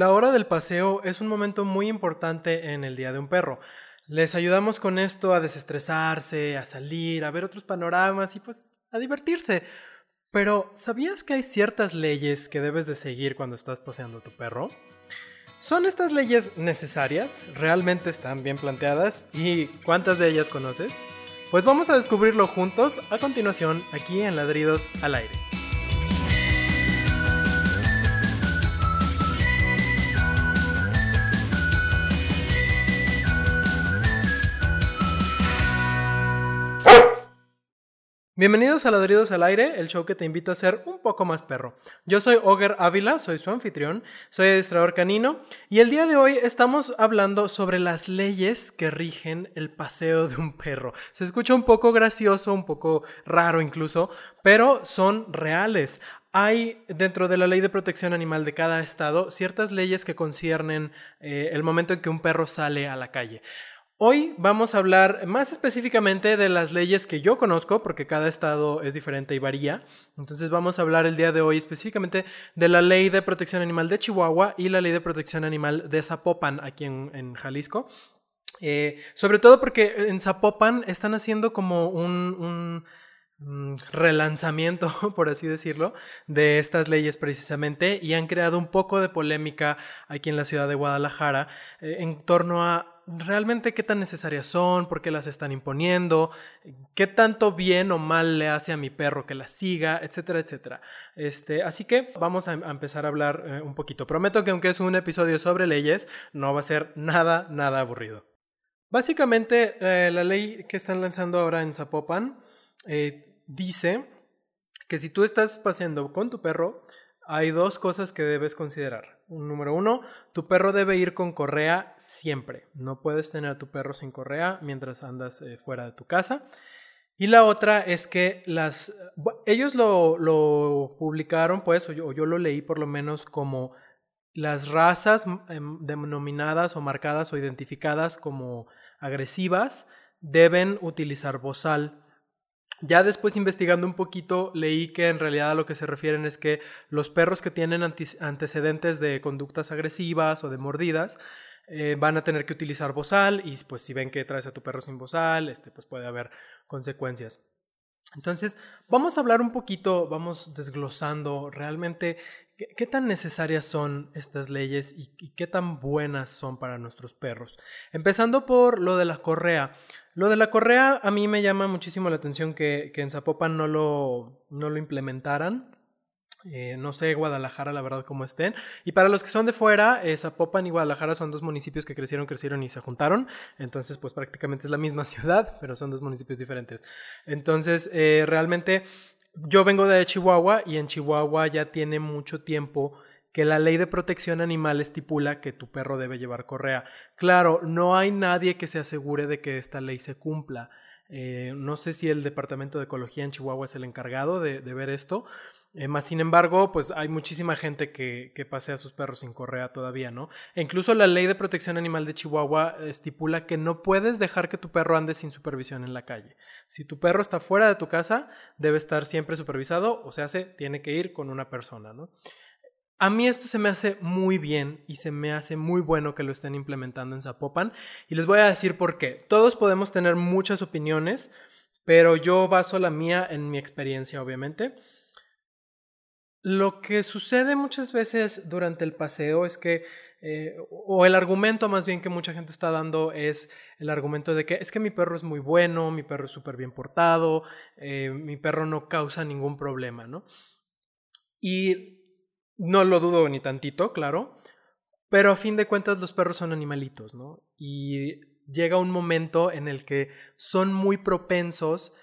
La hora del paseo es un momento muy importante en el día de un perro. Les ayudamos con esto a desestresarse, a salir, a ver otros panoramas y pues a divertirse. Pero, ¿sabías que hay ciertas leyes que debes de seguir cuando estás paseando a tu perro? ¿Son estas leyes necesarias? ¿Realmente están bien planteadas? ¿Y cuántas de ellas conoces? Pues vamos a descubrirlo juntos a continuación aquí en Ladridos al Aire. Bienvenidos a Ladridos al Aire, el show que te invita a ser un poco más perro. Yo soy Oger Ávila, soy su anfitrión, soy administrador canino y el día de hoy estamos hablando sobre las leyes que rigen el paseo de un perro. Se escucha un poco gracioso, un poco raro incluso, pero son reales. Hay dentro de la ley de protección animal de cada estado ciertas leyes que conciernen eh, el momento en que un perro sale a la calle. Hoy vamos a hablar más específicamente de las leyes que yo conozco, porque cada estado es diferente y varía. Entonces vamos a hablar el día de hoy específicamente de la ley de protección animal de Chihuahua y la ley de protección animal de Zapopan, aquí en, Jalisco. Eh, sobre todo porque en Zapopan están haciendo como un, relanzamiento, por así decirlo, de estas leyes precisamente y han creado un poco de polémica aquí en la ciudad de Guadalajara eh, en torno a realmente qué tan necesarias son, por qué las están imponiendo, qué tanto bien o mal le hace a mi perro que las siga, etcétera, etcétera. Este, así que vamos a, empezar a hablar eh, un poquito. Prometo que aunque es un episodio sobre leyes, no va a ser nada, nada aburrido. Básicamente, eh, la ley que están lanzando ahora en Zapopan eh, dice que si tú estás paseando con tu perro, hay dos cosas que debes considerar. Número uno, tu perro debe ir con correa siempre. No puedes tener a tu perro sin correa mientras andas eh, fuera de tu casa. Y la otra es que las... Ellos lo, publicaron, pues, o yo, lo leí por lo menos como las razas em, denominadas o marcadas o identificadas como agresivas deben utilizar bozal ya después investigando un poquito leí que en realidad a lo que se refieren es que los perros que tienen antecedentes de conductas agresivas o de mordidas eh, van a tener que utilizar bozal y pues si ven que traes a tu perro sin bozal, este, pues puede haber consecuencias. Entonces, vamos a hablar un poquito, vamos desglosando realmente qué, tan necesarias son estas leyes y, y, qué tan buenas son para nuestros perros. Empezando por lo de la correa. Lo de la correa a mí me llama muchísimo la atención que, en Zapopan no lo, no lo implementaran. Eh, no sé Guadalajara, la verdad, cómo estén. Y para los que son de fuera, eh, Zapopan y Guadalajara son dos municipios que crecieron, crecieron y se juntaron. Entonces, pues prácticamente es la misma ciudad, pero son dos municipios diferentes. Entonces, eh, realmente, yo vengo de Chihuahua y en Chihuahua ya tiene mucho tiempo que la ley de protección animal estipula que tu perro debe llevar correa. Claro, no hay nadie que se asegure de que esta ley se cumpla. Eh, no sé si el Departamento de Ecología en Chihuahua es el encargado de, ver esto. Eh, sin embargo, pues hay muchísima gente que, que, pasea a sus perros sin correa todavía, ¿no? E incluso la ley de protección animal de Chihuahua estipula que no puedes dejar que tu perro ande sin supervisión en la calle. Si tu perro está fuera de tu casa, debe estar siempre supervisado, o sea, se tiene que ir con una persona, ¿no? A mí esto se me hace muy bien y se me hace muy bueno que lo estén implementando en Zapopan. Y les voy a decir por qué. Todos podemos tener muchas opiniones, pero yo baso la mía en mi experiencia, obviamente. Lo que sucede muchas veces durante el paseo es que, eh, o el argumento más bien que mucha gente está dando es el argumento de que es que mi perro es muy bueno, mi perro es súper bien portado, eh, mi perro no causa ningún problema, ¿no? Y no lo dudo ni tantito, claro. Pero a fin de cuentas los perros son animalitos, ¿no? Y llega un momento en el que son muy propensos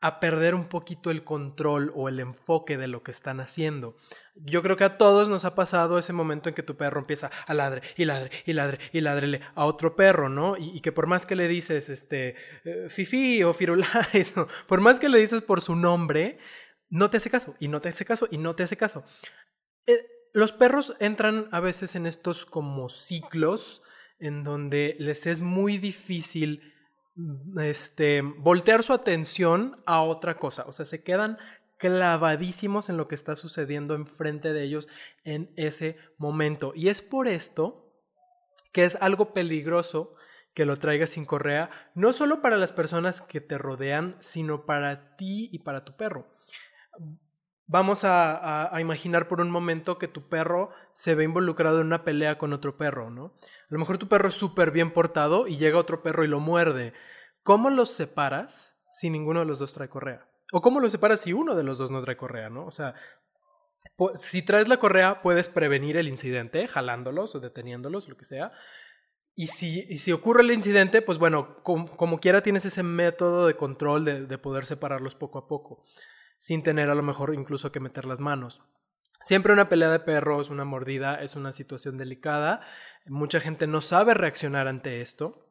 a perder un poquito el control o el enfoque de lo que están haciendo. Yo creo que a todos nos ha pasado ese momento en que tu perro empieza a ladre y ladre y ladre y ladrele a otro perro, ¿no? Y, que por más que le dices, este, eh, Fifi o Firulais, por más que le dices por su nombre, no te hace caso y no te hace caso y no te hace caso. Eh, los perros entran a veces en estos como ciclos en donde les es muy difícil mm, este, voltear su atención a otra cosa. O sea, se quedan clavadísimos en lo que está sucediendo enfrente de ellos en ese momento. Y es por esto que es algo peligroso que lo traigas sin correa, no solo para las personas que te rodean, sino para ti y para tu perro. Vamos a, imaginar por un momento que tu perro se ve involucrado en una pelea con otro perro, ¿no? A lo mejor tu perro es súper bien portado y llega otro perro y lo muerde. ¿Cómo los separas si ninguno de los dos trae correa? ¿O cómo los separas si uno de los dos no trae correa, ¿no? O sea, si traes la correa puedes prevenir el incidente jalándolos o deteniéndolos, lo que sea. Y si, si ocurre el incidente, pues bueno, como, quiera tienes ese método de control de poder separarlos poco a poco, sin tener a lo mejor incluso que meter las manos. Siempre una pelea de perros, una mordida, es una situación delicada. Mucha gente no sabe reaccionar ante esto.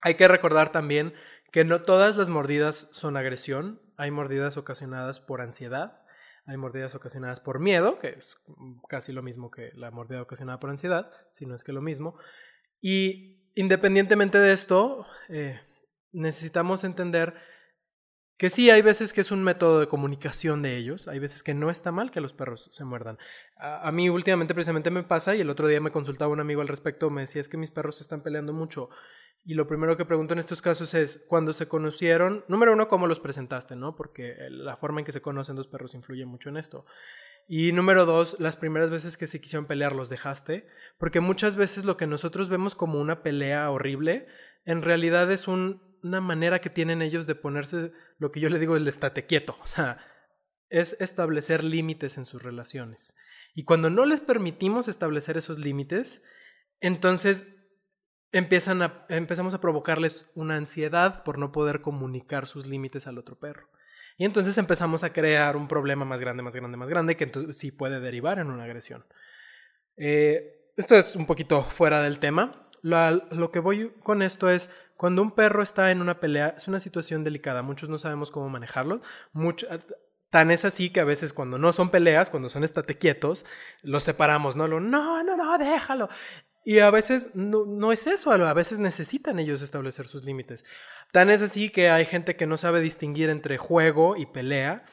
Hay que recordar también que no todas las mordidas son agresión. Hay mordidas ocasionadas por ansiedad, hay mordidas ocasionadas por miedo, que es casi lo mismo que la mordida ocasionada por ansiedad, si no es que lo mismo. Y independientemente de esto, eh, necesitamos entender que sí, hay veces que es un método de comunicación de ellos, hay veces que no está mal que los perros se muerdan. A, mí últimamente precisamente me pasa y el otro día me consultaba un amigo al respecto, me decía es que mis perros se están peleando mucho. Y lo primero que pregunto en estos casos es, cuando se conocieron, número uno, ¿cómo los presentaste? ¿no? Porque la forma en que se conocen dos perros influye mucho en esto. Y número dos, las primeras veces que se quisieron pelear los dejaste, porque muchas veces lo que nosotros vemos como una pelea horrible, en realidad es una manera que tienen ellos de ponerse, lo que yo le digo, el estate quieto, o sea, es establecer límites en sus relaciones. Y cuando no les permitimos establecer esos límites, entonces empiezan empezamos a provocarles una ansiedad por no poder comunicar sus límites al otro perro. Y entonces empezamos a crear un problema más grande, más grande, más grande, que sí puede derivar en una agresión. Eh, esto es un poquito fuera del tema. Lo, que voy con esto es, cuando un perro está en una pelea, es una situación delicada. Muchos no sabemos cómo manejarlo. tan es así que a veces cuando no son peleas, cuando son estate quietos, los separamos, ¿no? Lo, no, no, no, déjalo. Y a veces no, no, es eso, a veces necesitan ellos establecer sus límites. Tan es así que hay gente que no sabe distinguir entre juego y pelea.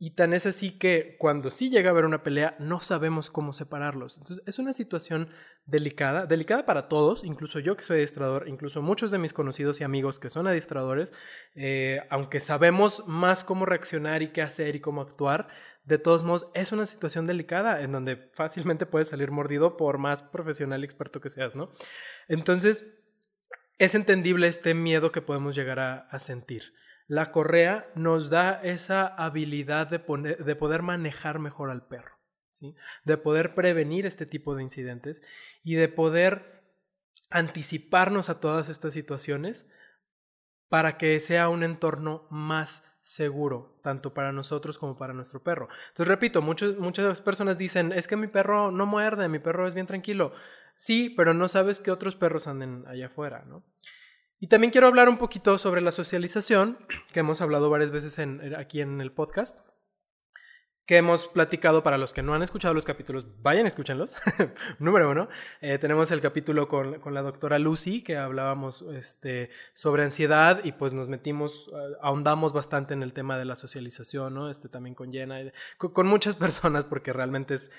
Y tan es así que cuando sí llega a haber una pelea, no sabemos cómo separarlos. Entonces es una situación delicada, delicada para todos, incluso yo que soy adiestrador, incluso muchos de mis conocidos y amigos que son adiestradores, eh, aunque sabemos más cómo reaccionar y qué hacer y cómo actuar, de todos modos, es una situación delicada en donde fácilmente puedes salir mordido por más profesional y experto que seas, ¿no? Entonces, es entendible este miedo que podemos llegar a, sentir. La correa nos da esa habilidad de, de poder manejar mejor al perro, ¿sí? de poder prevenir este tipo de incidentes y de poder anticiparnos a todas estas situaciones para que sea un entorno más seguro, tanto para nosotros como para nuestro perro. Entonces, repito, muchas personas dicen, es que mi perro no muerde, mi perro es bien tranquilo. Sí, pero no sabes que otros perros anden allá afuera, ¿no? Y también quiero hablar un poquito sobre la socialización, que hemos hablado varias veces aquí en el podcast que hemos platicado para los que no han escuchado los capítulos, vayan, escúchenlos. Número uno, eh, tenemos el capítulo con, con, la doctora Lucy, que hablábamos este, sobre ansiedad y pues nos metimos, eh, ahondamos bastante en el tema de la socialización, ¿no? Este también con Jenna, con, muchas personas, porque realmente es, eh,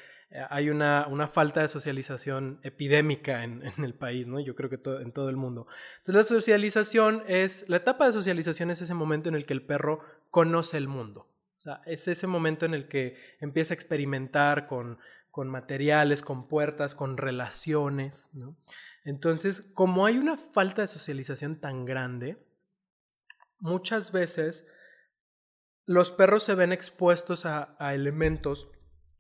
hay una, una, falta de socialización epidémica en, el país, ¿no? Yo creo que en todo el mundo. Entonces la socialización es, la etapa de socialización es ese momento en el que el perro conoce el mundo. O sea, es ese momento en el que empieza a experimentar con, con materiales, con puertas, con relaciones, ¿no? Entonces, como hay una falta de socialización tan grande, muchas veces los perros se ven expuestos a elementos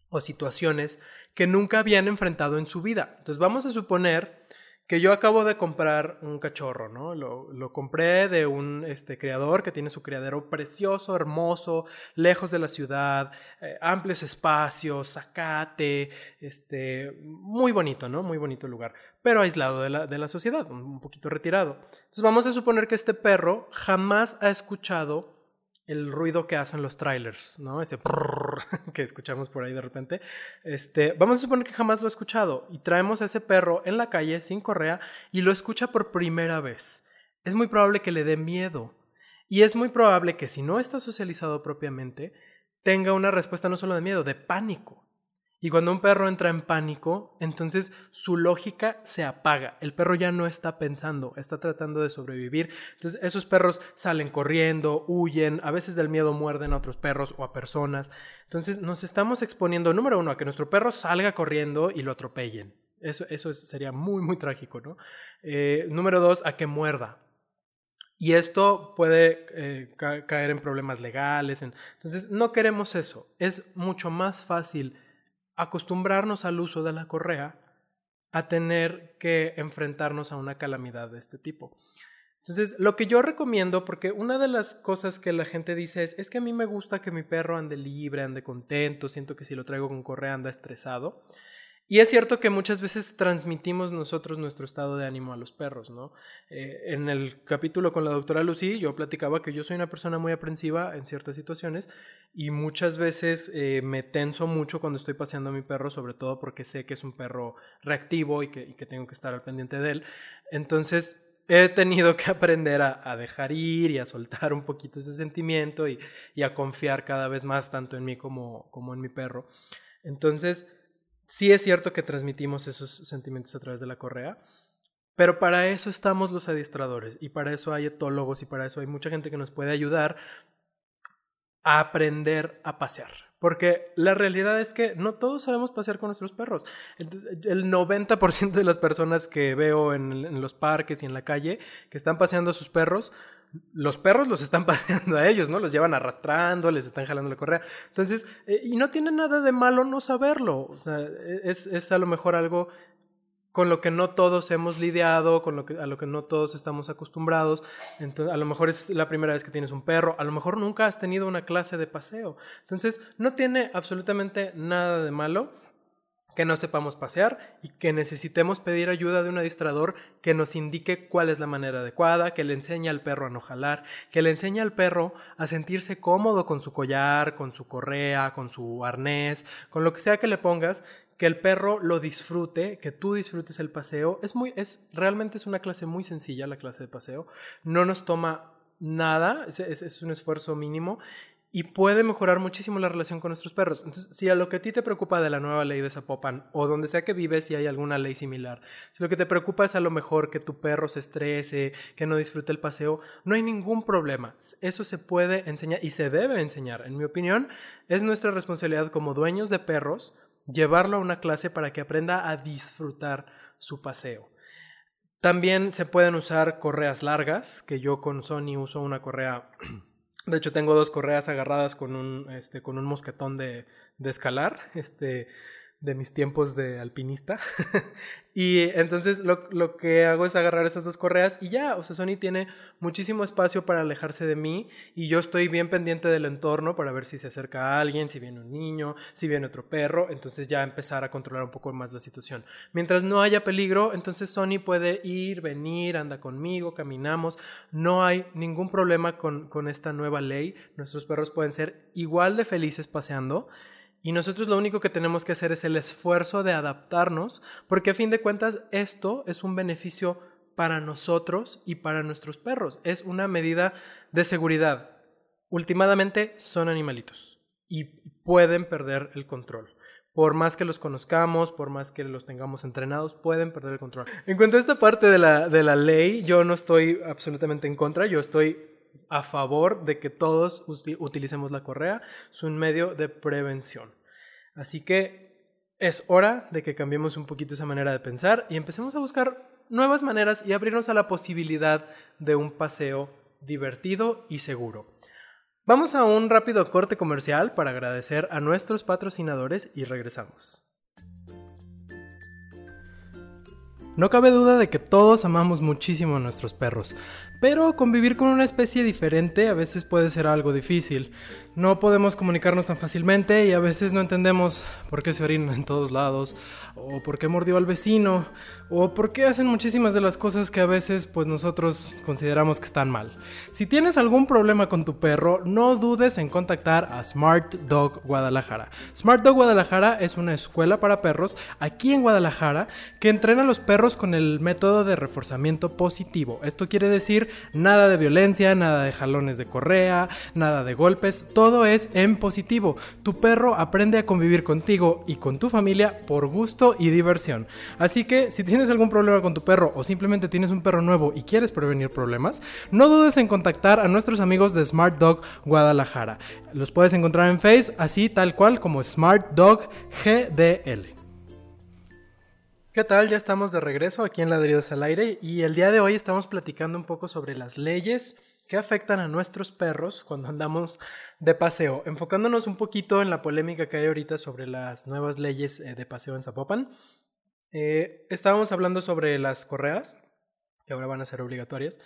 o situaciones que nunca habían enfrentado en su vida. Entonces, vamos a suponer que yo acabo de comprar un cachorro, ¿no? Lo, compré de un este, creador que tiene su criadero precioso, hermoso, lejos de la ciudad, eh, amplios espacios, zacate, este, muy bonito, ¿no? Muy bonito lugar, pero aislado de la, de la sociedad, un poquito retirado. Entonces vamos a suponer que este perro jamás ha escuchado el ruido que hacen los trailers, ¿no? Ese que escuchamos por ahí de repente. Este, vamos a suponer que jamás lo ha escuchado y traemos a ese perro en la calle sin correa y lo escucha por primera vez. Es muy probable que le dé miedo y es muy probable que si no está socializado propiamente, tenga una respuesta no solo de miedo, de pánico. Y cuando un perro entra en pánico, entonces su lógica se apaga. El perro ya no está pensando, está tratando de sobrevivir. Entonces esos perros salen corriendo, huyen, a veces del miedo muerden a otros perros o a personas. Entonces nos estamos exponiendo, número uno, a que nuestro perro salga corriendo y lo atropellen. Eso, eso sería muy, muy trágico, ¿no? Eh, número dos, a que muerda. Y esto puede eh, caer en problemas legales. Entonces, no queremos eso. Es mucho más fácil acostumbrarnos al uso de la correa a tener que enfrentarnos a una calamidad de este tipo. Entonces, lo que yo recomiendo, porque una de las cosas que la gente dice es, es que a mí me gusta que mi perro ande libre, ande contento, siento que si lo traigo con correa anda estresado. Y es cierto que muchas veces transmitimos nosotros nuestro estado de ánimo a los perros, ¿no? Eh, en el capítulo con la doctora Lucy yo platicaba que yo soy una persona muy aprensiva en ciertas situaciones y muchas veces eh, me tenso mucho cuando estoy paseando a mi perro, sobre todo porque sé que es un perro reactivo y que, tengo que estar al pendiente de él. Entonces he tenido que aprender a, dejar ir y a soltar un poquito ese sentimiento y, a confiar cada vez más tanto en mí como en mi perro. Entonces, sí es cierto que transmitimos esos sentimientos a través de la correa, pero para eso estamos los adiestradores y para eso hay etólogos y para eso hay mucha gente que nos puede ayudar a aprender a pasear. Porque la realidad es que no todos sabemos pasear con nuestros perros. El 90% de las personas que veo en, en, los parques y en la calle que están paseando a sus perros los perros los están paseando a ellos, ¿no? Los llevan arrastrando, les están jalando la correa. Entonces, eh, y no tiene nada de malo no saberlo. O sea, e, es, es, a lo mejor algo con lo que no todos hemos lidiado, con lo que, a lo que no todos estamos acostumbrados. Entonces, a lo mejor es la primera vez que tienes un perro, a lo mejor nunca has tenido una clase de paseo. Entonces, no tiene absolutamente nada de malo que no sepamos pasear y que necesitemos pedir ayuda de un adiestrador que nos indique cuál es la manera adecuada, que le enseñe al perro a no jalar, que le enseñe al perro a sentirse cómodo con su collar, con su correa, con su arnés, con lo que sea que le pongas, que el perro lo disfrute, que tú disfrutes el paseo. Es muy, es, realmente es una clase muy sencilla la clase de paseo. No nos toma nada, es, es un esfuerzo mínimo y puede mejorar muchísimo la relación con nuestros perros. Entonces, si a lo que a ti te preocupa de la nueva ley de Zapopan o donde sea que vives, si hay alguna ley similar, si lo que te preocupa es a lo mejor que tu perro se estrese, que no disfrute el paseo, no hay ningún problema. Eso se puede enseñar y se debe enseñar. En mi opinión, es nuestra responsabilidad como dueños de perros llevarlo a una clase para que aprenda a disfrutar su paseo. También se pueden usar correas largas, que yo con Sony uso una correa De hecho, tengo dos correas agarradas con un, este, con un mosquetón de, de escalar. Este, de mis tiempos de alpinista. y entonces lo, que hago es agarrar esas dos correas y ya, o sea, Sony tiene muchísimo espacio para alejarse de mí y yo estoy bien pendiente del entorno para ver si se acerca alguien, si viene un niño, si viene otro perro, entonces ya empezar a controlar un poco más la situación. Mientras no haya peligro, entonces Sony puede ir, venir, anda conmigo, caminamos, no hay ningún problema con, con esta nueva ley, nuestros perros pueden ser igual de felices paseando. Y nosotros lo único que tenemos que hacer es el esfuerzo de adaptarnos, porque a fin de cuentas esto es un beneficio para nosotros y para nuestros perros. Es una medida de seguridad. Últimamente son animalitos y pueden perder el control. Por más que los conozcamos, por más que los tengamos entrenados, pueden perder el control. En cuanto a esta parte de la, de la ley, yo no estoy absolutamente en contra, yo estoy a favor de que todos utilicemos la correa. Es un medio de prevención. Así que es hora de que cambiemos un poquito esa manera de pensar y empecemos a buscar nuevas maneras y abrirnos a la posibilidad de un paseo divertido y seguro. Vamos a un rápido corte comercial para agradecer a nuestros patrocinadores y regresamos. No cabe duda de que todos amamos muchísimo a nuestros perros, pero convivir con una especie diferente a veces puede ser algo difícil. No podemos comunicarnos tan fácilmente y a veces no entendemos por qué se orinan en todos lados, o por qué mordió al vecino, o por qué hacen muchísimas de las cosas que a veces pues nosotros consideramos que están mal. Si tienes algún problema con tu perro, no dudes en contactar a Smart Dog Guadalajara. Smart Dog Guadalajara es una escuela para perros aquí en Guadalajara que entrena a los perros con el método de reforzamiento positivo. Esto quiere decir nada de violencia, nada de jalones de correa, nada de golpes, todo es en positivo. Tu perro aprende a convivir contigo y con tu familia por gusto y diversión. Así que si tienes algún problema con tu perro o simplemente tienes un perro nuevo y quieres prevenir problemas, no dudes en contactar a nuestros amigos de Smart Dog Guadalajara. Los puedes encontrar en Face así tal cual como Smart Dog GDL. ¿Qué tal? Ya estamos de regreso aquí en Ladridos al Aire y el día de hoy estamos platicando un poco sobre las leyes que afectan a nuestros perros cuando andamos de paseo, enfocándonos un poquito en la polémica que hay ahorita sobre las nuevas leyes eh, de paseo en Zapopan. Eh, estábamos hablando sobre las correas, que ahora van a ser obligatorias.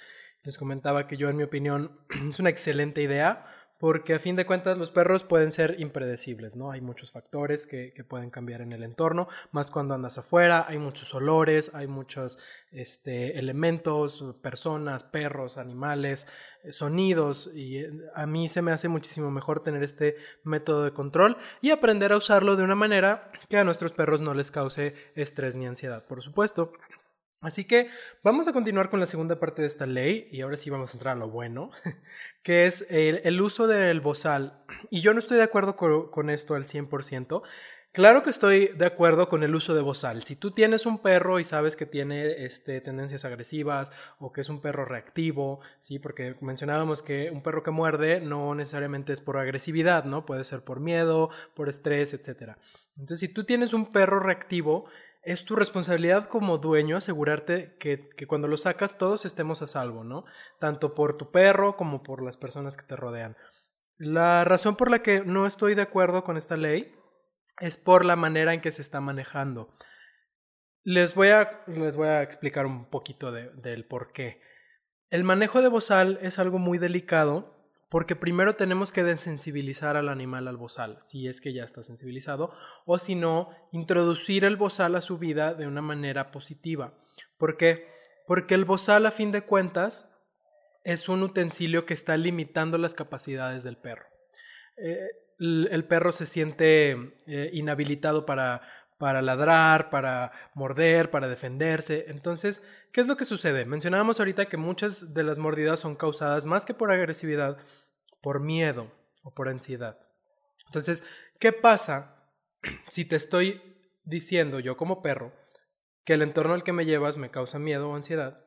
Les comentaba que yo, en mi opinión, es una excelente idea porque a fin de cuentas los perros pueden ser impredecibles, ¿no? Hay muchos factores que, pueden cambiar en el entorno, más cuando andas afuera, hay muchos olores, hay muchos este, elementos, personas, perros, animales, eh, sonidos, y eh, a mí se me hace muchísimo mejor tener este método de control y aprender a usarlo de una manera que a nuestros perros no les cause estrés ni ansiedad, por supuesto. Así que vamos a continuar con la segunda parte de esta ley y ahora sí vamos a entrar a lo bueno, que es el, uso del bozal. Y yo no estoy de acuerdo con, esto al 100%. Claro que estoy de acuerdo con el uso de bozal. Si tú tienes un perro y sabes que tiene este, tendencias agresivas o que es un perro reactivo, ¿sí? porque mencionábamos que un perro que muerde no necesariamente es por agresividad, ¿no? puede ser por miedo, por estrés, etc. Entonces, si tú tienes un perro reactivo, es tu responsabilidad como dueño asegurarte que, cuando lo sacas todos estemos a salvo, ¿no? Tanto por tu perro como por las personas que te rodean. La razón por la que no estoy de acuerdo con esta ley es por la manera en que se está manejando. Les voy a, les voy a explicar un poquito del por qué. El manejo de bozal es algo muy delicado porque primero tenemos que desensibilizar al animal al bozal, si es que ya está sensibilizado, o si no, introducir el bozal a su vida de una manera positiva. ¿Por qué? Porque el bozal, a fin de cuentas, es un utensilio que está limitando las capacidades del perro. Eh, el, perro se siente eh, inhabilitado para, para ladrar, para morder, para defenderse. Entonces, ¿qué es lo que sucede? Mencionábamos ahorita que muchas de las mordidas son causadas más que por agresividad, por miedo o por ansiedad. Entonces, ¿qué pasa si te estoy diciendo yo como perro que el entorno al que me llevas me causa miedo o ansiedad?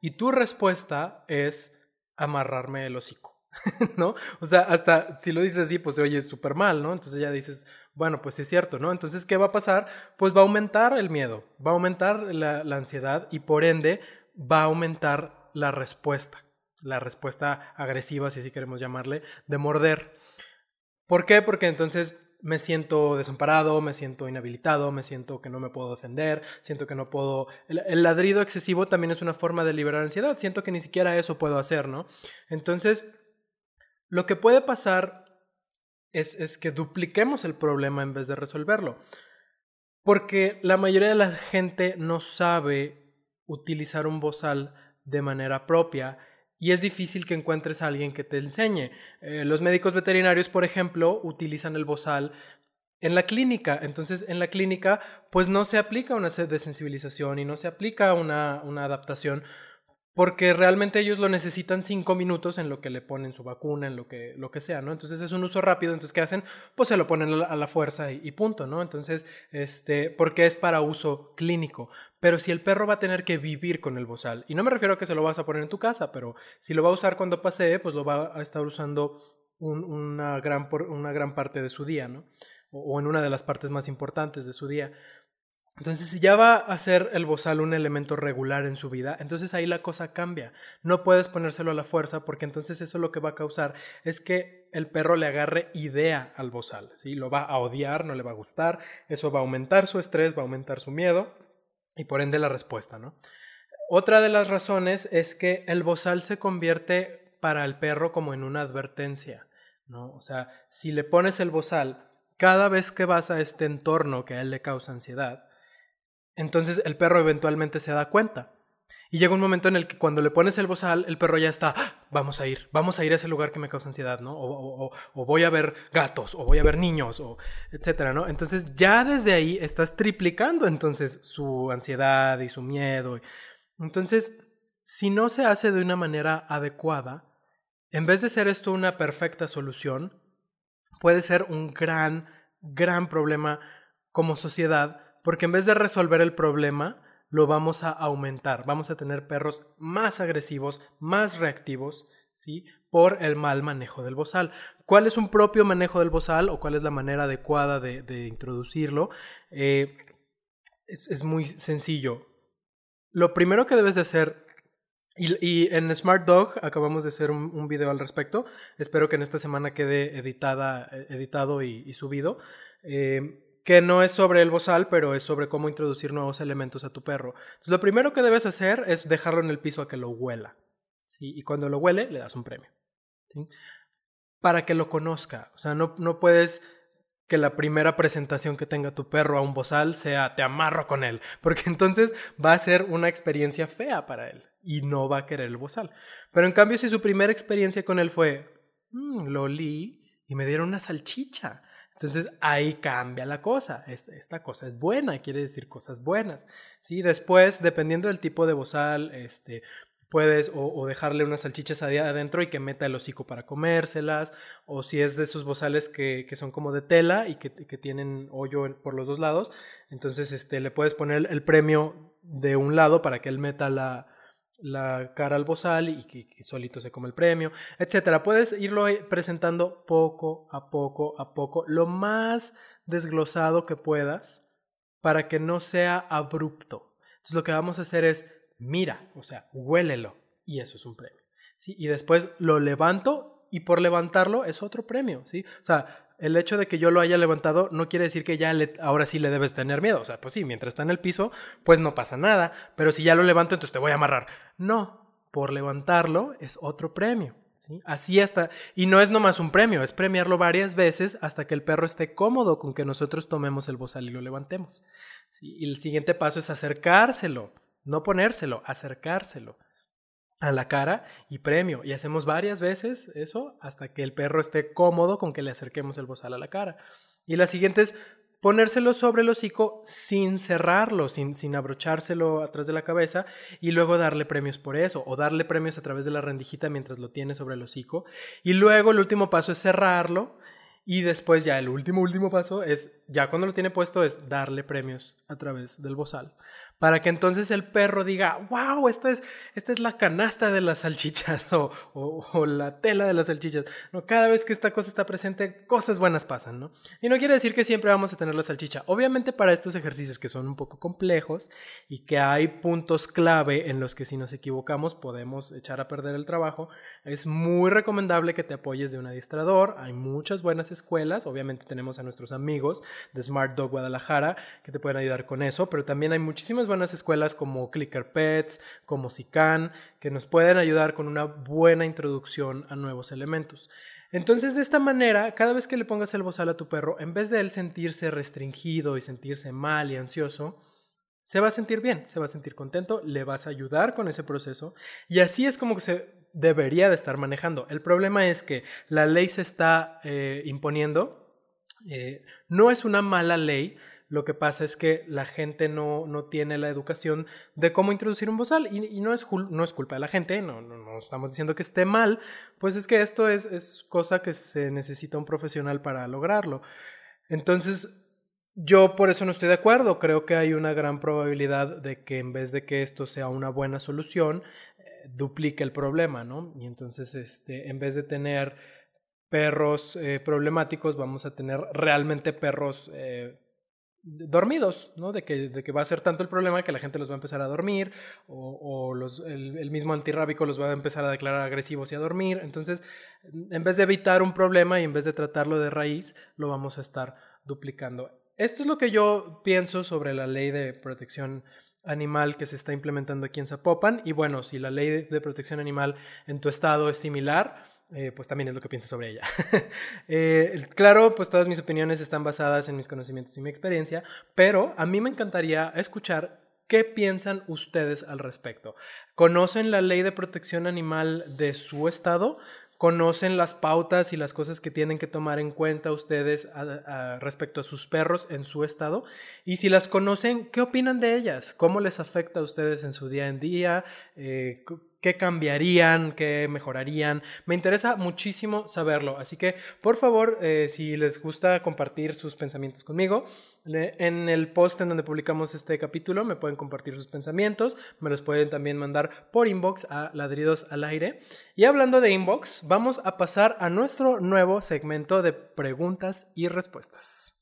Y tu respuesta es amarrarme el hocico, ¿no? O sea, hasta si lo dices así, pues oye súper mal, ¿no? Entonces ya dices, bueno, pues es cierto, ¿no? Entonces, ¿qué va a pasar? Pues va a aumentar el miedo, va a aumentar la ansiedad y por ende va a aumentar la respuesta la respuesta agresiva, si así queremos llamarle, de morder. ¿Por qué? Porque entonces me siento desamparado, me siento inhabilitado, me siento que no me puedo defender, siento que no puedo... El, ladrido excesivo también es una forma de liberar ansiedad, siento que ni siquiera eso puedo hacer, ¿no? Entonces, lo que puede pasar es, es que dupliquemos el problema en vez de resolverlo. Porque la mayoría de la gente no sabe utilizar un bozal de manera propia y es difícil que encuentres a alguien que te enseñe. Eh, los médicos veterinarios, por ejemplo, utilizan el bozal en la clínica. Entonces, en la clínica, pues no se aplica una desensibilización y no se aplica una, una adaptación porque realmente ellos lo necesitan cinco minutos en lo que le ponen su vacuna, en lo que, lo que sea, ¿no? Entonces es un uso rápido, entonces ¿qué hacen? Pues se lo ponen a la, fuerza y, punto, ¿no? Entonces, este, porque es para uso clínico. Pero si el perro va a tener que vivir con el bozal, y no me refiero a que se lo vas a poner en tu casa, pero si lo va a usar cuando pasee, pues lo va a estar usando una, gran una gran parte de su día, ¿no? o en una de las partes más importantes de su día. Entonces, si ya va a ser el bozal un elemento regular en su vida, entonces ahí la cosa cambia. No puedes ponérselo a la fuerza porque entonces eso lo que va a causar es que el perro le agarre idea al bozal, ¿sí? Lo va a odiar, no le va a gustar, eso va a aumentar su estrés, va a aumentar su miedo y por ende la respuesta, ¿no? Otra de las razones es que el bozal se convierte para el perro como en una advertencia, ¿no? O sea, si le pones el bozal cada vez que vas a este entorno que a él le causa ansiedad, entonces el perro eventualmente se da cuenta. Y llega un momento en el que cuando le pones el bozal, el perro ya está, ah, vamos a ir, vamos a ir a ese lugar que me causa ansiedad, ¿no? O, voy a ver gatos, o voy a ver niños, o etcétera, ¿no? Entonces ya desde ahí estás triplicando entonces su ansiedad y su miedo. Entonces, si no se hace de una manera adecuada, en vez de ser esto una perfecta solución, puede ser un gran, gran problema como sociedad, porque en vez de resolver el problema, lo vamos a aumentar. Vamos a tener perros más agresivos, más reactivos, ¿sí? Por el mal manejo del bozal. ¿Cuál es un propio manejo del bozal o cuál es la manera adecuada de, introducirlo? Eh, es, muy sencillo. Lo primero que debes de hacer, y, en Smart Dog acabamos de hacer un, video al respecto, espero que en esta semana quede editada, eh, editado y, subido, eh, que no es sobre el bozal, pero es sobre cómo introducir nuevos elementos a tu perro. lo primero que debes hacer es dejarlo en el piso a que lo huela. ¿sí? Y cuando lo huele, le das un premio. Para que lo conozca. O sea, no, no puedes que la primera presentación que tenga tu perro a un bozal sea te amarro con él, porque entonces va a ser una experiencia fea para él y no va a querer el bozal. Pero en cambio, si su primera experiencia con él fue, mm, lo olí y me dieron una salchicha, entonces ahí cambia la cosa. Esta, cosa es buena, quiere decir cosas buenas. ¿sí? Después, dependiendo del tipo de bozal, este, puedes o, dejarle unas salchichas adentro y que meta el hocico para comérselas, o si es de esos bozales que, son como de tela y que, tienen hoyo por los dos lados, entonces este, le puedes poner el premio de un lado para que él meta la, cara al bozal y que, solito se come el premio, etcétera. Puedes irlo presentando poco a poco a poco, lo más desglosado que puedas para que no sea abrupto. Entonces lo que vamos a hacer es mira, o sea, huélelo. Y eso es un premio. ¿sí? Y después lo levanto y por levantarlo es otro premio. ¿sí? O sea, el hecho de que yo lo haya levantado no quiere decir que ya ahora sí le debes tener miedo. O sea, pues sí, mientras está en el piso, pues no pasa nada. Pero si ya lo levanto, entonces te voy a amarrar. No, por levantarlo es otro premio. ¿sí? Así hasta, y no es nomás un premio, es premiarlo varias veces hasta que el perro esté cómodo con que nosotros tomemos el bozal y lo levantemos. Y el siguiente paso es acercárselo. No ponérselo, acercárselo a la cara y premio. Y hacemos varias veces eso hasta que el perro esté cómodo con que le acerquemos el bozal a la cara. Y la siguiente es ponérselo sobre el hocico sin cerrarlo, sin, sin abrochárselo atrás de la cabeza y luego darle premios por eso o darle premios a través de la rendijita mientras lo tiene sobre el hocico. Y luego el último paso es cerrarlo y después ya el último, último paso es, ya cuando lo tiene puesto, es darle premios a través del bozal para que entonces el perro diga, wow, esta es, esta es la canasta de las salchichas o, la tela de las salchichas. ¿no? Cada vez que esta cosa está presente, cosas buenas pasan, ¿no? Y no quiere decir que siempre vamos a tener la salchicha. Obviamente para estos ejercicios que son un poco complejos y que hay puntos clave en los que si nos equivocamos podemos echar a perder el trabajo, es muy recomendable que te apoyes de un adiestrador. Hay muchas buenas escuelas, obviamente tenemos a nuestros amigos de Smart Dog Guadalajara que te pueden ayudar con eso, pero también hay muchísimas buenas escuelas como Clicker Pets, como SICAN, que nos pueden ayudar con una buena introducción a nuevos elementos. Entonces, de esta manera, cada vez que le pongas el bozal a tu perro, en vez de él sentirse restringido y sentirse mal y ansioso, se va a sentir bien, se va a sentir contento, le vas a ayudar con ese proceso y así es como se debería de estar manejando. El problema es que la ley se está eh, imponiendo, eh, no es una mala ley, lo que pasa es que la gente no, no tiene la educación de cómo introducir un bozal y, no, es, no es culpa de la gente, no, no, estamos diciendo que esté mal, pues es que esto es, es cosa que se necesita un profesional para lograrlo. Entonces, yo por eso no estoy de acuerdo, creo que hay una gran probabilidad de que en vez de que esto sea una buena solución, eh, duplique el problema, ¿no? Y entonces, este, en vez de tener perros eh, problemáticos, vamos a tener realmente perros eh, dormidos, ¿no? De que, de que, va a ser tanto el problema que la gente los va a empezar a dormir o, los, el, mismo antirrábico los va a empezar a declarar agresivos y a dormir. Entonces, en vez de evitar un problema y en vez de tratarlo de raíz, lo vamos a estar duplicando. Esto es lo que yo pienso sobre la ley de protección animal que se está implementando aquí en Zapopan. Y bueno, si la ley de protección animal en tu estado es similar, eh, pues también es lo que pienso sobre ella. Eh, claro, pues todas mis opiniones están basadas en mis conocimientos y mi experiencia, pero a mí me encantaría escuchar qué piensan ustedes al respecto. ¿Conocen la ley de protección animal de su estado? conocen las pautas y las cosas que tienen que tomar en cuenta ustedes respecto a sus perros en su estado. Y si las conocen, ¿qué opinan de ellas? ¿Cómo les afecta a ustedes en su día en día? Eh, qué cambiarían, qué mejorarían. Me interesa muchísimo saberlo. Así que, por favor, eh, si les gusta compartir sus pensamientos conmigo, en el post en donde publicamos este capítulo me pueden compartir sus pensamientos, me los pueden también mandar por inbox a ladridos al aire. Y hablando de inbox, vamos a pasar a nuestro nuevo segmento de preguntas y respuestas.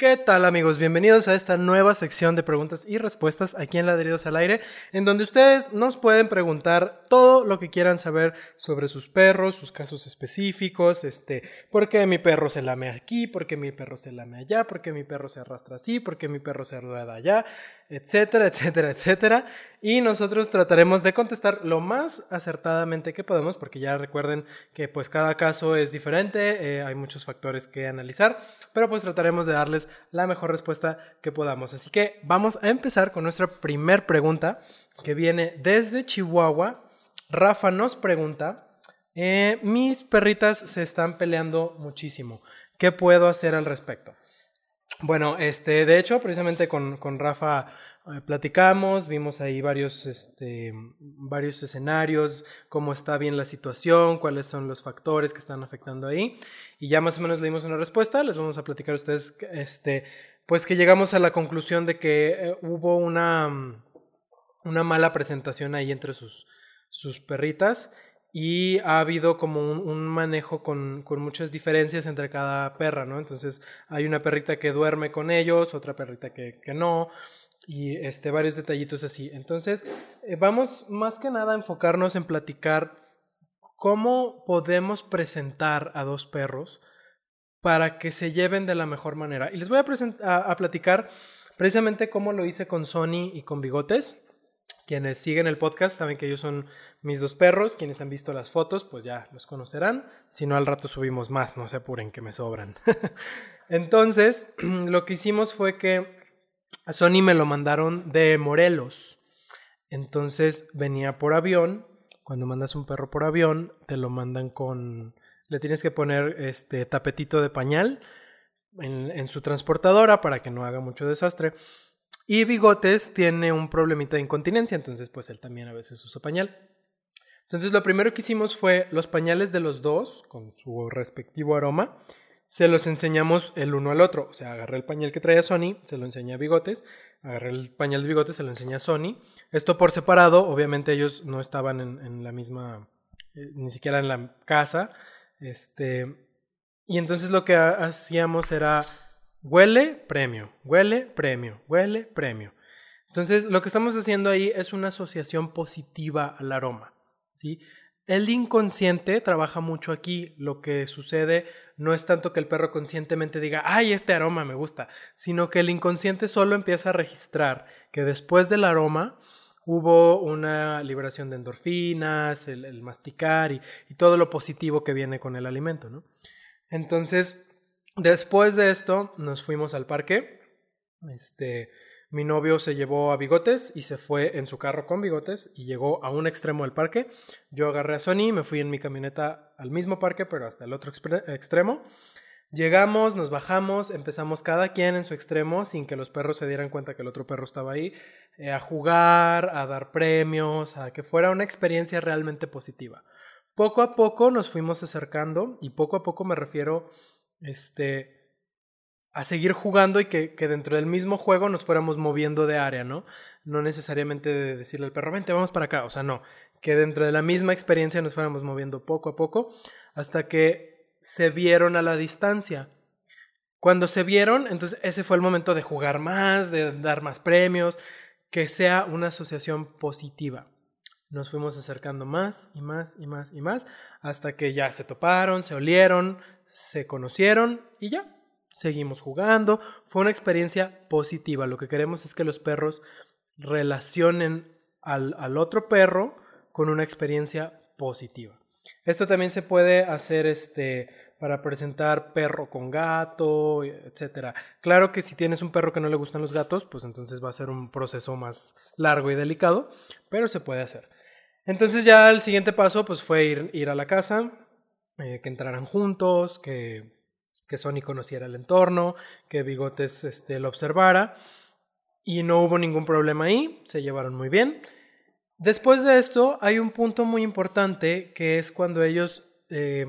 ¿Qué tal amigos? Bienvenidos a esta nueva sección de preguntas y respuestas aquí en Ladridos al Aire, en donde ustedes nos pueden preguntar todo lo que quieran saber sobre sus perros, sus casos específicos, este, por qué mi perro se lame aquí, por qué mi perro se lame allá, por qué mi perro se arrastra así, por qué mi perro se rueda allá, etcétera, etcétera, etcétera. Y nosotros trataremos de contestar lo más acertadamente que podemos, porque ya recuerden que pues cada caso es diferente, eh, hay muchos factores que analizar, pero pues trataremos de darles la mejor respuesta que podamos. Así que vamos a empezar con nuestra primer pregunta, que viene desde Chihuahua. Rafa nos pregunta, eh, mis perritas se están peleando muchísimo, ¿qué puedo hacer al respecto? Bueno, este, de hecho, precisamente con, con Rafa eh, platicamos, vimos ahí varios, este, varios escenarios, cómo está bien la situación, cuáles son los factores que están afectando ahí. Y ya más o menos le dimos una respuesta. Les vamos a platicar a ustedes, este, pues que llegamos a la conclusión de que eh, hubo una, una mala presentación ahí entre sus, sus perritas y ha habido como un, manejo con, con, muchas diferencias entre cada perra, ¿no? Entonces hay una perrita que duerme con ellos, otra perrita que, que no, y este, varios detallitos así. Entonces eh, vamos más que nada a enfocarnos en platicar cómo podemos presentar a dos perros para que se lleven de la mejor manera. Y les voy a, a platicar precisamente cómo lo hice con Sony y con Bigotes. Quienes siguen el podcast saben que ellos son mis dos perros. Quienes han visto las fotos, pues ya los conocerán. Si no, al rato subimos más, no se apuren que me sobran. Entonces, lo que hicimos fue que a Sony me lo mandaron de Morelos. Entonces venía por avión. Cuando mandas un perro por avión, te lo mandan con. Le tienes que poner este tapetito de pañal en, en su transportadora para que no haga mucho desastre. Y Bigotes tiene un problemita de incontinencia, entonces pues él también a veces usa pañal. Entonces lo primero que hicimos fue los pañales de los dos, con su respectivo aroma, se los enseñamos el uno al otro. O sea, agarré el pañal que traía Sony, se lo enseñé a Bigotes, agarré el pañal de Bigotes, se lo enseñé a Sony. Esto por separado, obviamente ellos no estaban en, la misma, eh, ni siquiera en la casa. Este, y entonces lo que hacíamos era Huele, premio, huele, premio, huele, premio. Entonces, lo que estamos haciendo ahí es una asociación positiva al aroma, ¿sí? El inconsciente trabaja mucho aquí. Lo que sucede no es tanto que el perro conscientemente diga, ay, este aroma me gusta, sino que el inconsciente solo empieza a registrar que después del aroma hubo una liberación de endorfinas, el, masticar y, y, todo lo positivo que viene con el alimento, ¿no? Entonces, Después de esto nos fuimos al parque. Este, mi novio se llevó a Bigotes y se fue en su carro con Bigotes y llegó a un extremo del parque. Yo agarré a Sony, me fui en mi camioneta al mismo parque, pero hasta el otro extremo. Llegamos, nos bajamos, empezamos cada quien en su extremo sin que los perros se dieran cuenta que el otro perro estaba ahí, eh, a jugar, a dar premios, a que fuera una experiencia realmente positiva. Poco a poco nos fuimos acercando y poco a poco me refiero este, a seguir jugando y que, que, dentro del mismo juego nos fuéramos moviendo de área, ¿no? No necesariamente de decirle al perro, vente, vamos para acá, o sea, no, que dentro de la misma experiencia nos fuéramos moviendo poco a poco hasta que se vieron a la distancia. Cuando se vieron, entonces ese fue el momento de jugar más, de dar más premios, que sea una asociación positiva. Nos fuimos acercando más y más y más y más hasta que ya se toparon, se olieron, se conocieron y ya, seguimos jugando. Fue una experiencia positiva. Lo que queremos es que los perros relacionen al, otro perro con una experiencia positiva. Esto también se puede hacer este, para presentar perro con gato, etcétera. Claro que si tienes un perro que no le gustan los gatos, pues entonces va a ser un proceso más largo y delicado, pero se puede hacer. Entonces ya el siguiente paso pues fue ir, ir a la casa, eh, que entraran juntos, que, que Sony conociera el entorno, que Bigotes este, lo observara y no hubo ningún problema ahí, se llevaron muy bien. Después de esto hay un punto muy importante que es cuando ellos eh,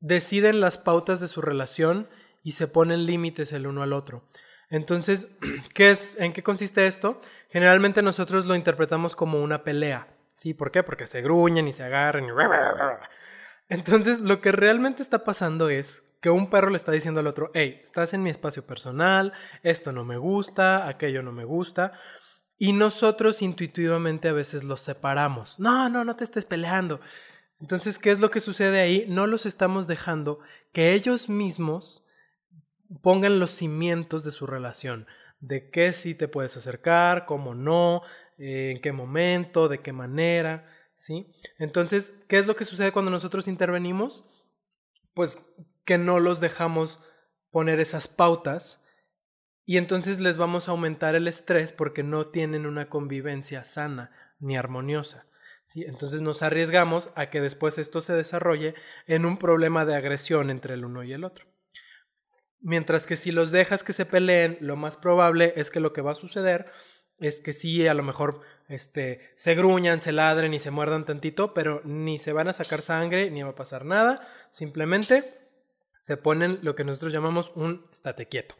deciden las pautas de su relación y se ponen límites el uno al otro. Entonces, ¿qué es, ¿en qué consiste esto? Generalmente nosotros lo interpretamos como una pelea. ¿Sí? ¿Por qué? Porque se gruñen y se agarran y... Entonces, lo que realmente está pasando es que un perro le está diciendo al otro, hey, estás en mi espacio personal, esto no me gusta, aquello no me gusta. Y nosotros intuitivamente a veces los separamos. No, no, no te estés peleando. Entonces, ¿qué es lo que sucede ahí? No los estamos dejando que ellos mismos pongan los cimientos de su relación, de qué sí te puedes acercar, cómo no, eh, en qué momento, de qué manera, ¿sí? Entonces, ¿qué es lo que sucede cuando nosotros intervenimos? Pues que no los dejamos poner esas pautas y entonces les vamos a aumentar el estrés porque no tienen una convivencia sana ni armoniosa. Entonces nos arriesgamos a que después esto se desarrolle en un problema de agresión entre el uno y el otro. Mientras que si los dejas que se peleen, lo más probable es que lo que va a suceder es que sí, a lo mejor este, se gruñan, se ladren y se muerdan tantito, pero ni se van a sacar sangre, ni va a pasar nada, simplemente se ponen lo que nosotros llamamos un estate quieto.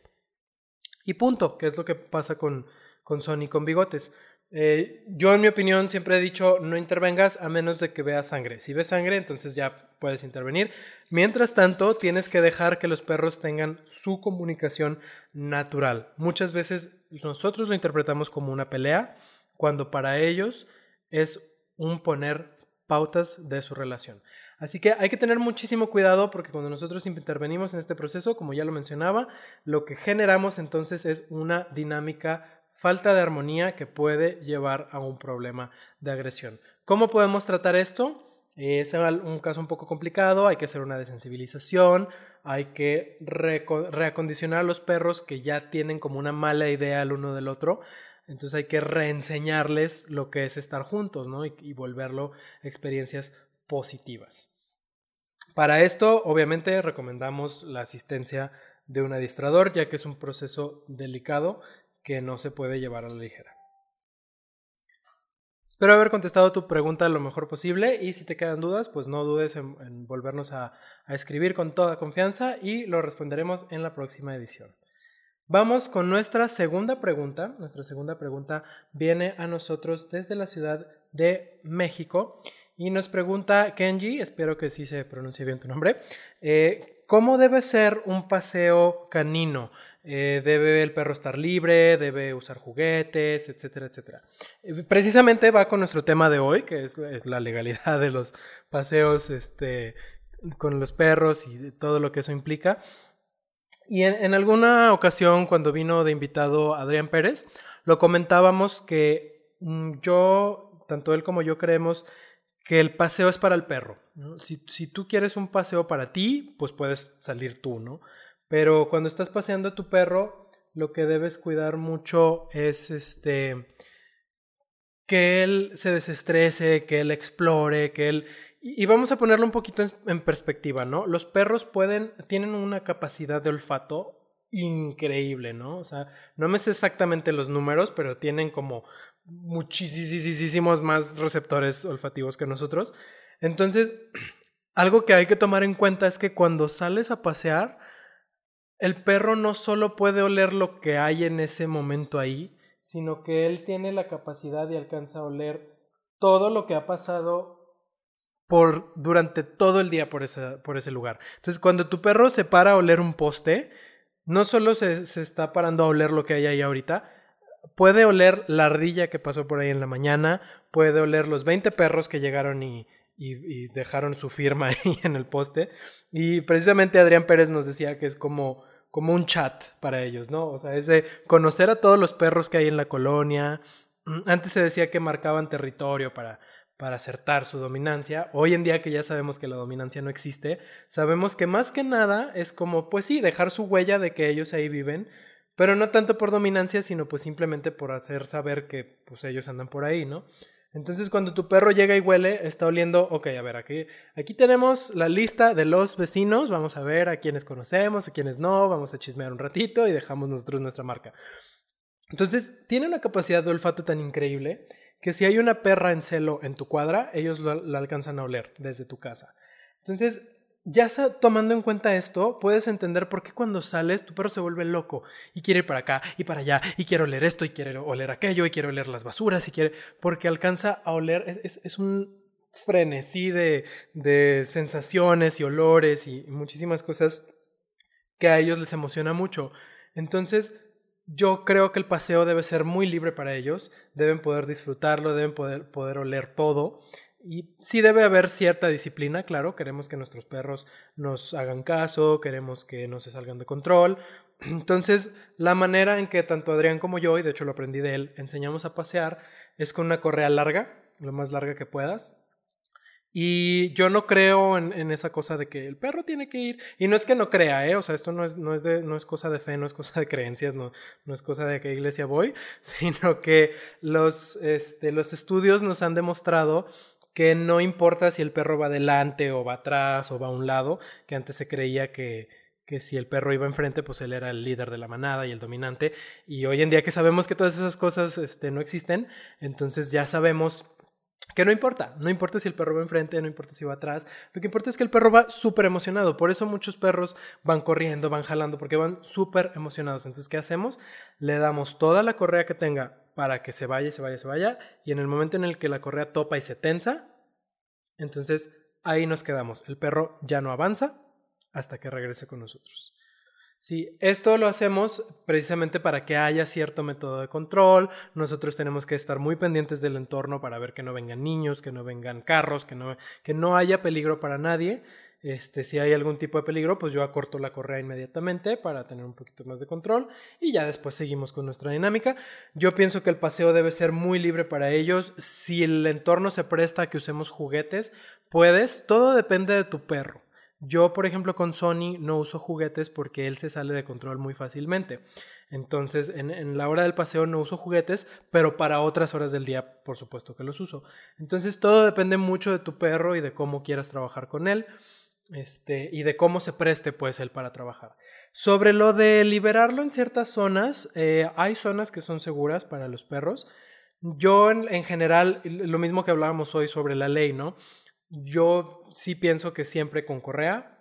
Y punto, que es lo que pasa con, con Sony con bigotes. Eh, yo, en mi opinión, siempre he dicho no intervengas a menos de que veas sangre. Si ves sangre, entonces ya puedes intervenir. Mientras tanto, tienes que dejar que los perros tengan su comunicación natural. Muchas veces nosotros lo interpretamos como una pelea, cuando para ellos es un poner pautas de su relación. Así que hay que tener muchísimo cuidado porque cuando nosotros intervenimos en este proceso, como ya lo mencionaba, lo que generamos entonces es una dinámica falta de armonía que puede llevar a un problema de agresión. ¿Cómo podemos tratar esto? Es un caso un poco complicado, hay que hacer una desensibilización, hay que reacondicionar a los perros que ya tienen como una mala idea el uno del otro, entonces hay que reenseñarles lo que es estar juntos, ¿no? Y, y volverlo experiencias positivas. Para esto, obviamente, recomendamos la asistencia de un adiestrador, ya que es un proceso delicado que no se puede llevar a la ligera. Espero haber contestado tu pregunta lo mejor posible y si te quedan dudas, pues no dudes en, volvernos a, a escribir con toda confianza y lo responderemos en la próxima edición. Vamos con nuestra segunda pregunta. Nuestra segunda pregunta viene a nosotros desde la Ciudad de México y nos pregunta Kenji, espero que sí se pronuncie bien tu nombre, eh, ¿cómo debe ser un paseo canino? Eh, debe el perro estar libre, debe usar juguetes, etcétera, etcétera. Eh, precisamente va con nuestro tema de hoy, que es, la legalidad de los paseos este, con los perros y todo lo que eso implica. Y en, alguna ocasión, cuando vino de invitado Adrián Pérez, lo comentábamos que mm, yo, tanto él como yo creemos que el paseo es para el perro. Si, si, tú quieres un paseo para ti, pues puedes salir tú, ¿no? Pero cuando estás paseando a tu perro, lo que debes cuidar mucho es este que él se desestrese, que él explore, que él y vamos a ponerlo un poquito en, perspectiva, ¿no? Los perros pueden tienen una capacidad de olfato increíble, ¿no? O sea, no me sé exactamente los números, pero tienen como muchísimos más receptores olfativos que nosotros. Entonces, algo que hay que tomar en cuenta es que cuando sales a pasear, el perro no solo puede oler lo que hay en ese momento ahí, sino que él tiene la capacidad y alcanza a oler todo lo que ha pasado por durante todo el día por, por ese lugar. Entonces, cuando tu perro se para a oler un poste, no solo se, se está parando a oler lo que hay ahí ahorita, puede oler la ardilla que pasó por ahí en la mañana, puede oler los 20 perros que llegaron y, y, dejaron su firma ahí en el poste. Y precisamente Adrián Pérez nos decía que es como, como un chat para ellos, ¿no? O sea, es de conocer a todos los perros que hay en la colonia. Mm, antes se decía que marcaban territorio para, para acertar su dominancia. Hoy en día que ya sabemos que la dominancia no existe, sabemos que más que nada es como, pues sí, dejar su huella de que ellos ahí viven, pero no tanto por dominancia, sino pues simplemente por hacer saber que pues ellos andan por ahí, ¿no? Entonces cuando tu perro llega y huele, está oliendo, ok, a ver, aquí, aquí tenemos la lista de los vecinos, vamos a ver a quienes conocemos, a quienes no, vamos a chismear un ratito y dejamos nosotros nuestra marca. Entonces tiene una capacidad de olfato tan increíble que si hay una perra en celo en tu cuadra, ellos la alcanzan a oler desde tu casa. Entonces, ya tomando en cuenta esto, puedes entender por qué cuando sales tu perro se vuelve loco y quiere ir para acá y para allá y quiere oler esto y quiere oler aquello y quiere oler las basuras y quiere, porque alcanza a oler, es, un frenesí de, de, sensaciones y olores y muchísimas cosas que a ellos les emociona mucho. Entonces, yo creo que el paseo debe ser muy libre para ellos, deben poder disfrutarlo, deben poder, poder oler todo. Y sí debe haber cierta disciplina, claro, queremos que nuestros perros nos hagan caso, queremos que no se salgan de control. Entonces, la manera en que tanto Adrián como yo, y de hecho lo aprendí de él, enseñamos a pasear es con una correa larga, lo más larga que puedas, y yo no creo en, esa cosa de que el perro tiene que ir. Y no es que no crea, ¿eh? O sea, esto no es, no es, de, no es cosa de fe, no es cosa de creencias, no, no es cosa de qué iglesia voy, sino que los, este, los estudios nos han demostrado que no importa si el perro va adelante o va atrás o va a un lado, que antes se creía que, que si el perro iba enfrente, pues él era el líder de la manada y el dominante. Y hoy en día que sabemos que todas esas cosas este, no existen, entonces ya sabemos que no importa, no importa si el perro va enfrente, no importa si va atrás, lo que importa es que el perro va súper emocionado, por eso muchos perros van corriendo, van jalando, porque van súper emocionados. Entonces, ¿qué hacemos? Le damos toda la correa que tenga para que se vaya, se vaya, se vaya, y en el momento en el que la correa topa y se tensa, entonces ahí nos quedamos. El perro ya no avanza hasta que regrese con nosotros. Sí, esto lo hacemos precisamente para que haya cierto método de control. Nosotros tenemos que estar muy pendientes del entorno para ver que no vengan niños, que no vengan carros, que no, que no haya peligro para nadie. Este, si hay algún tipo de peligro, pues yo acorto la correa inmediatamente para tener un poquito más de control y ya después seguimos con nuestra dinámica. Yo pienso que el paseo debe ser muy libre para ellos. Si el entorno se presta a que usemos juguetes, puedes. Todo depende de tu perro. Yo, por ejemplo, con Sony no uso juguetes porque él se sale de control muy fácilmente. Entonces, en, la hora del paseo no uso juguetes, pero para otras horas del día, por supuesto que los uso. Entonces, todo depende mucho de tu perro y de cómo quieras trabajar con él. Este, y de cómo se preste pues él para trabajar. Sobre lo de liberarlo en ciertas zonas, eh, hay zonas que son seguras para los perros. Yo en, en, general, lo mismo que hablábamos hoy sobre la ley, ¿no? Yo sí pienso que siempre con correa,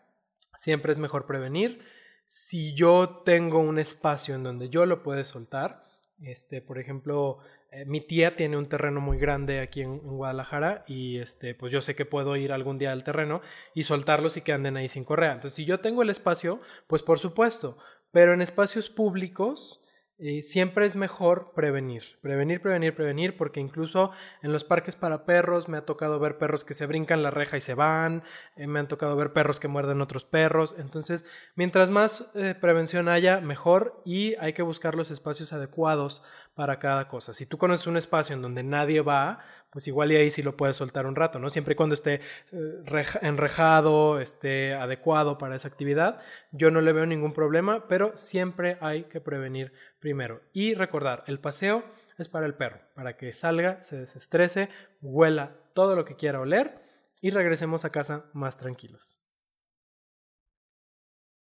siempre es mejor prevenir. Si yo tengo un espacio en donde yo lo puedo soltar, este, por ejemplo, eh, mi tía tiene un terreno muy grande aquí en, Guadalajara y este, pues yo sé que puedo ir algún día al terreno y soltarlos y que anden ahí sin correa. Entonces, si yo tengo el espacio, pues por supuesto, pero en espacios públicos, y siempre es mejor prevenir, prevenir, prevenir, prevenir, porque incluso en los parques para perros me ha tocado ver perros que se brincan la reja y se van, eh, me han tocado ver perros que muerden otros perros, entonces mientras más eh, prevención haya, mejor y hay que buscar los espacios adecuados para cada cosa. Si tú conoces un espacio en donde nadie va, pues igual y ahí sí lo puedes soltar un rato, ¿no? Siempre y cuando esté eh, enrejado, esté adecuado para esa actividad, yo no le veo ningún problema, pero siempre hay que prevenir primero. Y recordar, el paseo es para el perro, para que salga, se desestrese, huela todo lo que quiera oler y regresemos a casa más tranquilos.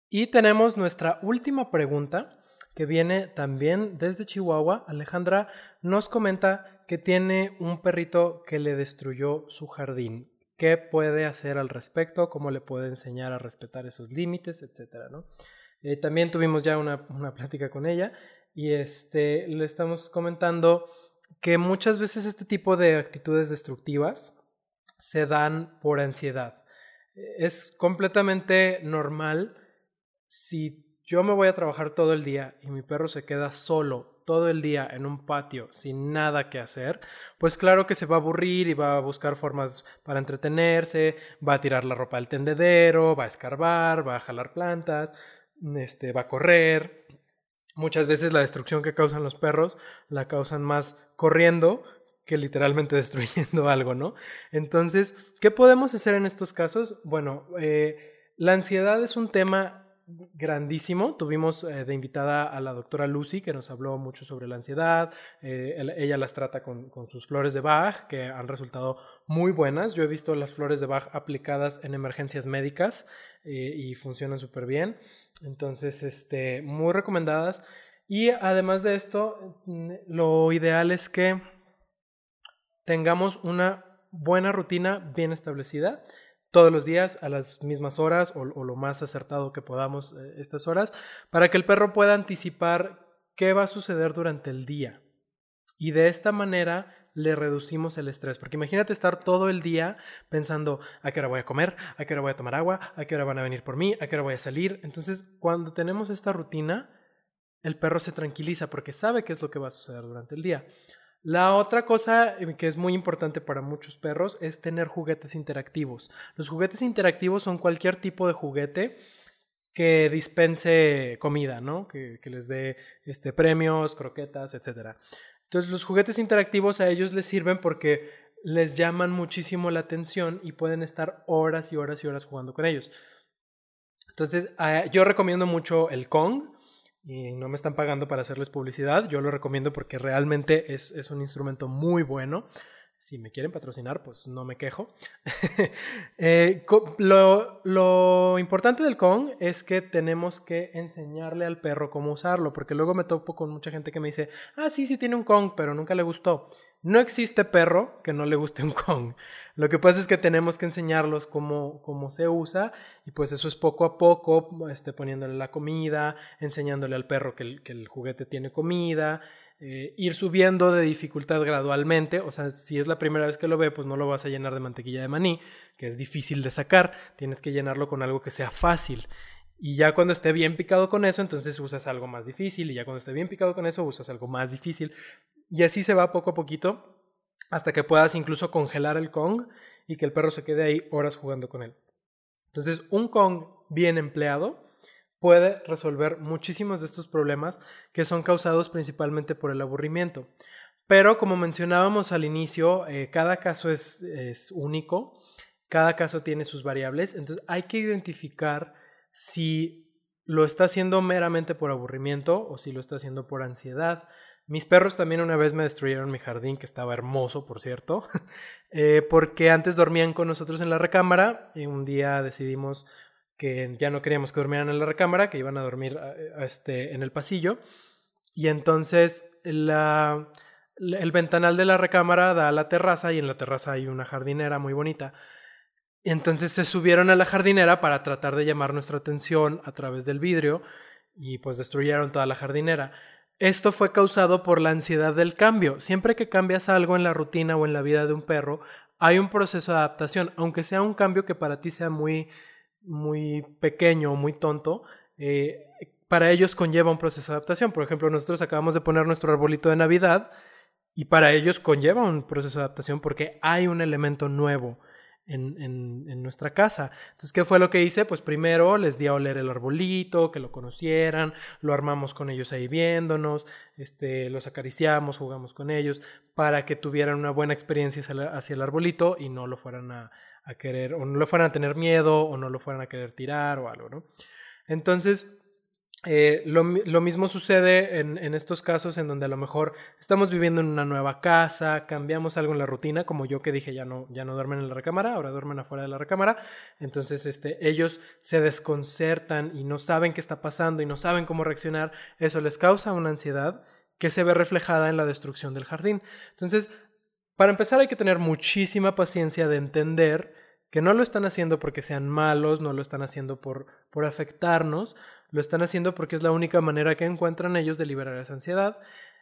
Y tenemos nuestra última pregunta que viene también desde Chihuahua. Alejandra nos comenta que tiene un perrito que le destruyó su jardín. ¿Qué puede hacer al respecto? ¿Cómo le puede enseñar a respetar esos límites? Etcétera, ¿no? Eh, también tuvimos ya una, una, plática con ella y este, le estamos comentando que muchas veces este tipo de actitudes destructivas se dan por ansiedad. Es completamente normal si yo me voy a trabajar todo el día y mi perro se queda solo todo el día en un patio sin nada que hacer, pues claro que se va a aburrir y va a buscar formas para entretenerse, va a tirar la ropa al tendedero, va a escarbar, va a jalar plantas, este, va a correr. Muchas veces la destrucción que causan los perros la causan más corriendo que literalmente destruyendo algo, ¿no? Entonces, ¿qué podemos hacer en estos casos? Bueno, eh, la ansiedad es un tema grandísimo. Tuvimos eh, de invitada a la doctora Lucy, que nos habló mucho sobre la ansiedad. Eh, ella las trata con, sus flores de Bach, que han resultado muy buenas. Yo he visto las flores de Bach aplicadas en emergencias médicas y funcionan súper bien. Entonces, este, muy recomendadas. Y además de esto, lo ideal es que tengamos una buena rutina bien establecida todos los días a las mismas horas o, lo más acertado que podamos eh, estas horas, para que el perro pueda anticipar qué va a suceder durante el día. Y de esta manera le reducimos el estrés. Porque imagínate estar todo el día pensando a qué hora voy a comer, a qué hora voy a tomar agua, a qué hora van a venir por mí, a qué hora voy a salir. Entonces, cuando tenemos esta rutina, el perro se tranquiliza porque sabe qué es lo que va a suceder durante el día. La otra cosa eh, que es muy importante para muchos perros es tener juguetes interactivos. Los juguetes interactivos son cualquier tipo de juguete que dispense comida, ¿no? Que, les dé este, premios, croquetas, etc. Entonces los juguetes interactivos a ellos les sirven porque les llaman muchísimo la atención y pueden estar horas y horas y horas jugando con ellos. Entonces ah, yo recomiendo mucho el Kong, y no me están pagando para hacerles publicidad. Yo lo recomiendo porque realmente es, un instrumento muy bueno. Si me quieren patrocinar, pues no me quejo. Eh, lo, lo, importante del Kong es que tenemos que enseñarle al perro cómo usarlo, porque luego me topo con mucha gente que me dice, ah, sí, sí tiene un Kong, pero nunca le gustó. No existe perro que no le guste un Kong. Lo que pasa es que tenemos que enseñarlos cómo, cómo se usa y pues eso es poco a poco, este, poniéndole la comida, enseñándole al perro que el, juguete tiene comida, eh, ir subiendo de dificultad gradualmente, o sea, si es la primera vez que lo ve, pues no lo vas a llenar de mantequilla de maní, que es difícil de sacar, tienes que llenarlo con algo que sea fácil. Y ya cuando esté bien picado con eso, entonces usas algo más difícil. Y ya cuando esté bien picado con eso, usas algo más difícil. Y así se va poco a poquito hasta que puedas incluso congelar el Kong y que el perro se quede ahí horas jugando con él. Entonces, un Kong bien empleado puede resolver muchísimos de estos problemas que son causados principalmente por el aburrimiento. Pero como mencionábamos al inicio, eh, cada caso es, es único, cada caso tiene sus variables, entonces hay que identificar si lo está haciendo meramente por aburrimiento o si lo está haciendo por ansiedad. Mis perros también una vez me destruyeron mi jardín, que estaba hermoso, por cierto, eh, porque antes dormían con nosotros en la recámara y un día decidimos que ya no queríamos que durmieran en la recámara, que iban a dormir este, en el pasillo. Y entonces el ventanal de la recámara da a la terraza y en la terraza hay una jardinera muy bonita. Y entonces se subieron a la jardinera para tratar de llamar nuestra atención a través del vidrio y pues destruyeron toda la jardinera. Esto fue causado por la ansiedad del cambio. Siempre que cambias algo en la rutina o en la vida de un perro, hay un proceso de adaptación, aunque sea un cambio que para ti sea muy, muy pequeño o muy tonto. Eh, para ellos conlleva un proceso de adaptación. Por ejemplo, nosotros acabamos de poner nuestro arbolito de Navidad y para ellos conlleva un proceso de adaptación porque hay un elemento nuevo en, nuestra casa. Entonces, ¿qué fue lo que hice? Pues primero les di a oler el arbolito, que lo conocieran, lo armamos con ellos ahí viéndonos, este, los acariciamos, jugamos con ellos, para que tuvieran una buena experiencia hacia el, arbolito y no lo fueran a, a, querer, o no lo fueran a tener miedo, o no lo fueran a querer tirar o algo, ¿no? Entonces, eh, lo, mismo sucede en, estos casos en donde a lo mejor estamos viviendo en una nueva casa, cambiamos algo en la rutina, como yo que dije ya no, ya no duermen en la recámara, ahora duermen afuera de la recámara, entonces este, ellos se desconcertan y no saben qué está pasando y no saben cómo reaccionar, eso les causa una ansiedad que se ve reflejada en la destrucción del jardín. Entonces, para empezar hay que tener muchísima paciencia de entender que no lo están haciendo porque sean malos, no lo están haciendo por, por afectarnos, lo están haciendo porque es la única manera que encuentran ellos de liberar esa ansiedad.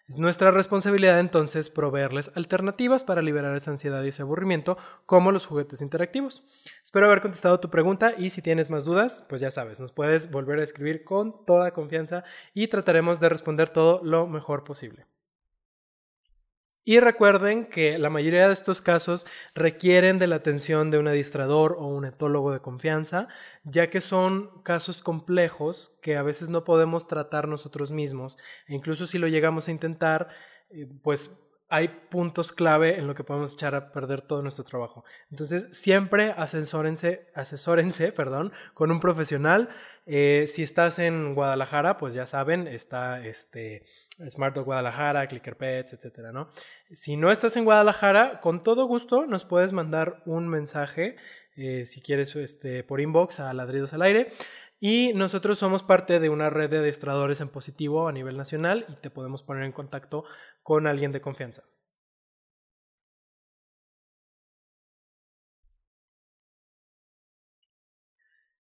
Es nuestra responsabilidad entonces proveerles alternativas para liberar esa ansiedad y ese aburrimiento, como los juguetes interactivos. Espero haber contestado tu pregunta y si tienes más dudas, pues ya sabes, nos puedes volver a escribir con toda confianza y trataremos de responder todo lo mejor posible. Y recuerden que la mayoría de estos casos requieren de la atención de un adiestrador o un etólogo de confianza, ya que son casos complejos que a veces no podemos tratar nosotros mismos. E incluso si lo llegamos a intentar, eh, pues hay puntos clave en lo que podemos echar a perder todo nuestro trabajo. Entonces, siempre asesórense, asesórense perdón, con un profesional. Eh, si estás en Guadalajara, pues ya saben, está este Smart Dog Guadalajara, Clicker Pets, etcétera, ¿no? Si no estás en Guadalajara, con todo gusto nos puedes mandar un mensaje, eh, si quieres, este, por inbox a Ladridos al Aire. Y nosotros somos parte de una red de adestradores en positivo a nivel nacional y te podemos poner en contacto con alguien de confianza.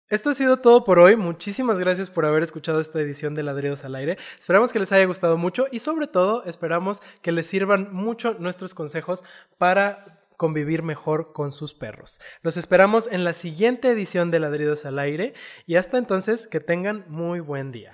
Esto ha sido todo por hoy. Muchísimas gracias por haber escuchado esta edición de Ladridos al Aire. Esperamos que les haya gustado mucho y sobre todo esperamos que les sirvan mucho nuestros consejos para convivir mejor con sus perros. Los esperamos en la siguiente edición de Ladridos al Aire y hasta entonces que tengan muy buen día.